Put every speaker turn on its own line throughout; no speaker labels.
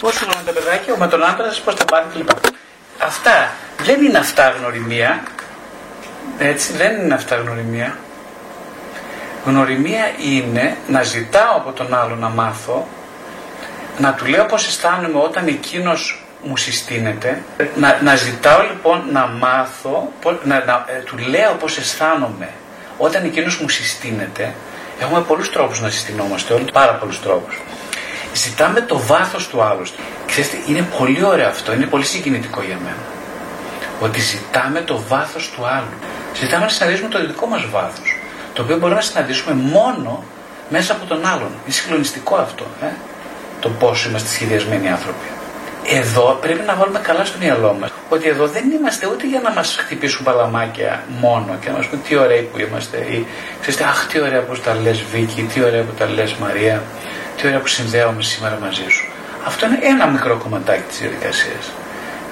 Πώς σου τα παιδάκια, με τον άντρα σας, πώς τα πάτε κλπ. Αυτά δεν είναι αυτά γνωριμία. Έτσι, δεν είναι αυτά γνωριμία. Γνωριμία είναι να ζητάω από τον άλλο να μάθω, να του λέω πώς αισθάνομαι όταν εκείνος μου συστήνεται, να, να ζητάω λοιπόν να μάθω, να, να ε, του λέω πώς αισθάνομαι όταν εκείνος μου συστήνεται, έχουμε πολλούς τρόπους να συστηνόμαστε όλοι, πάρα πολλούς τρόπους. Ζητάμε το βάθος του άλλου. Ξέρετε, είναι πολύ ωραίο αυτό, είναι πολύ συγκινητικό για μένα. Ότι ζητάμε το βάθος του άλλου. Ζητάμε να συναντήσουμε το δικό μας βάθος. Το οποίο μπορούμε να συναντήσουμε μόνο μέσα από τον άλλον. Είναι συγκλονιστικό αυτό. Ε; Το πόσο είμαστε σχεδιασμένοι άνθρωποι. Εδώ πρέπει να βάλουμε καλά στο μυαλό μας ότι εδώ δεν είμαστε ούτε για να μας χτυπήσουν παλαμάκια μόνο και να μας πούν τι ωραίοι που είμαστε ή ξέρετε, Αχ, τι ωραία που τα λες Βίκη, τι ωραία που τα λες Μαρία, τι ωραία που συνδέομαι σήμερα μαζί σου. Αυτό είναι ένα μικρό κομματάκι της διαδικασίας.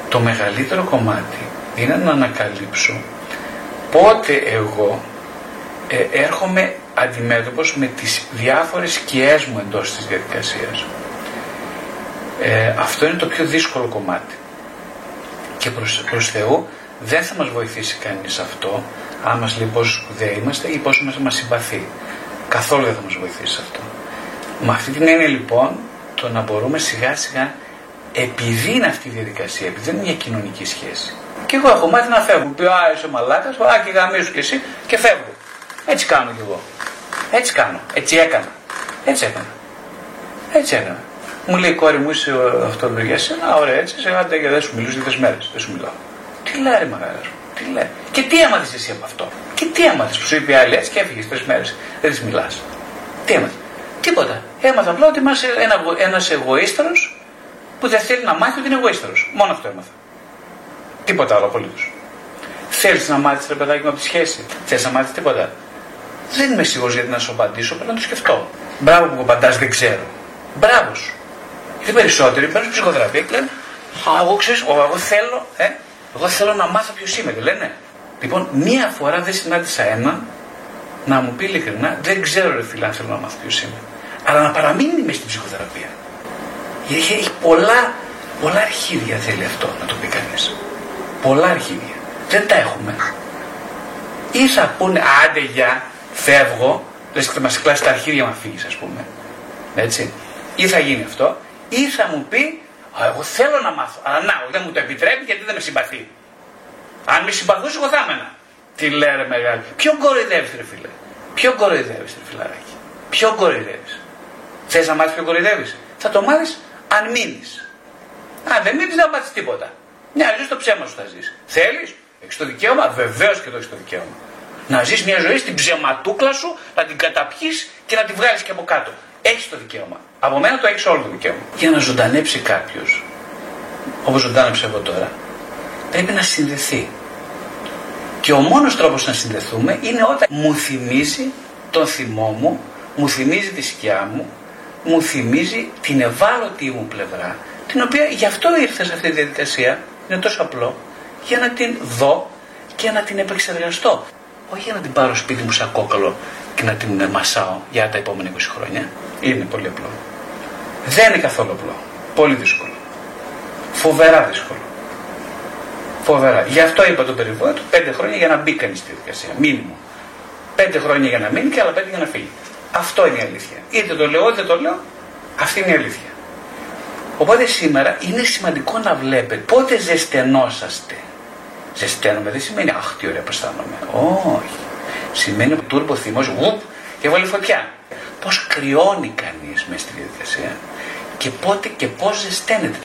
Το μεγαλύτερο κομμάτι είναι να ανακαλύψω πότε εγώ ε, έρχομαι αντιμέτωπος με τις διάφορες σκιές μου εντός της διαδικασίας. Ε, αυτό είναι το πιο δύσκολο κομμάτι. Και προς, προς Θεού δεν θα μας βοηθήσει κανείς αυτό, αν μας λέει πόσο σπουδαίοι είμαστε ή πόσο μας, μας συμπαθεί. Καθόλου δεν θα μας βοηθήσει αυτό. Με αυτή την έννοια λοιπόν, το να μπορούμε σιγά σιγά, επειδή είναι αυτή η διαδικασία, επειδή δεν είναι μια κοινωνική σχέση. Και εγώ έχω μάθει να φεύγω. Πει, Α, είσαι μαλάκας, α, και γαμίσου κι εσύ, και φεύγω. Έτσι κάνω κι εγώ. Έτσι κάνω. Έτσι έκανα. Έτσι έκανα. Έτσι έκανα. Μου λέει η κόρη μου, είσαι αυτό το εσύ, Α, ωραία, έτσι, σε άντε και δεν σου μιλούσε δύο μέρες. Δεν σου μιλάω. Τι λέει, ρε μαγάρα τι λέει. Και τι έμαθες εσύ από αυτό. Και τι έμαθες που σου είπε άλλη έτσι και έφυγες τρεις μέρες. Δεν της μιλάς. Τι έμαθες. Τίποτα. Έμαθα απλά ότι είμαστε ένας εγωίστερο που δεν θέλει να μάθει ότι είναι εγωίστερο. Μόνο αυτό έμαθα. Τίποτα άλλο απολύτως. Θέλεις να μάθεις ρε παιδάκι μου από τη σχέση; Θε να μάθεις τίποτα; Δεν είμαι σίγουρος γιατί να σου απαντήσω, πρέπει να το σκεφτώ. Μπράβο που απαντάς, δεν ξέρω. Μπράβος σου. Γιατί περισσότεροι παίρνουν ψυχοθεραπεία και λένε Α, εγώ ξέρω, εγώ θέλω, ε, εγώ θέλω να μάθω ποιος είμαι, δεν λένε. Λοιπόν, μία φορά δεν συνάντησα έναν να μου πει ειλικρινά, δεν ξέρω ρε φίλε αν θέλω να μάθω ποιο είμαι. Αλλά να παραμείνει μες στην ψυχοθεραπεία. Γιατί έχει, έχει πολλά, πολλά αρχίδια θέλει αυτό να το πει κανείς. Πολλά αρχίδια. Δεν τα έχουμε. Ή θα πούνε άντε για, φεύγω, λες και θα μας κλάσει τα αρχίδια να φύγεις ας πούμε. Έτσι. Ή θα γίνει αυτό, ή θα μου πει, εγώ θέλω να μάθω, αλλά να, δεν μου το επιτρέπει γιατί δεν με συμπαθεί. Αν με συμπαθούσε, εγώ θα έμενα. Τι λέει μεγάλη. Ποιον κοροϊδεύεις, ρε φίλε; Ποιον κοροϊδεύεις, ρε φιλαράκι; Ποιον κοροϊδεύεις; Θες να μάθεις ποιον κοροϊδεύεις; Θα το μάθεις αν μείνεις. Αν δεν μείνεις, δεν θα μάθεις τίποτα. Μια ζωή στο ψέμα σου θα ζεις. Θέλεις, έχεις το δικαίωμα, βεβαίως και το έχεις το δικαίωμα. Να ζεις μια ζωή στην ψεματούκλα σου, να την καταπιείς και να τη βγάλεις και από κάτω. Έχεις το δικαίωμα. Από μένα το έχεις όλο το δικαίωμα. Για να ζωντανέψει κάποιος, όπως ζωντάνεψε εγώ τώρα, πρέπει να συνδεθεί. Και ο μόνος τρόπος να συνδεθούμε είναι όταν μου θυμίζει τον θυμό μου, μου θυμίζει τη σκιά μου, μου θυμίζει την ευάλωτη μου πλευρά, την οποία γι' αυτό ήρθα σε αυτή τη διαδικασία, είναι τόσο απλό, για να την δω και να την επεξεργαστώ. Όχι για να την πάρω σπίτι μου σαν κόκαλο και να την μασάω για τα επόμενα 20 χρόνια. Είναι πολύ απλό. Δεν είναι καθόλου απλό. Πολύ δύσκολο. Φοβερά δύσκολο. Φοβερά. Γι' αυτό είπα το περιβόητο πέντε χρόνια για να μπει κανείς στη διαδικασία. Μήνυμο. Πέντε χρόνια για να μείνει και άλλα πέντε για να φύγει. Αυτό είναι η αλήθεια. Είτε το λέω είτε το λέω, αυτή είναι η αλήθεια. Οπότε σήμερα είναι σημαντικό να βλέπετε πότε ζεσθενόσαστε. Ζεσταίνομαι δεν σημαίνει αχ τι ωραία που αισθάνομαι. Όχι. Σημαίνει ότι τούρπο θυμός γουπ και βάλει φωτιά. Πώς κρυώνει κανείς μέσα στη διαδικασία και πότε και πώς ζεσταίνεται.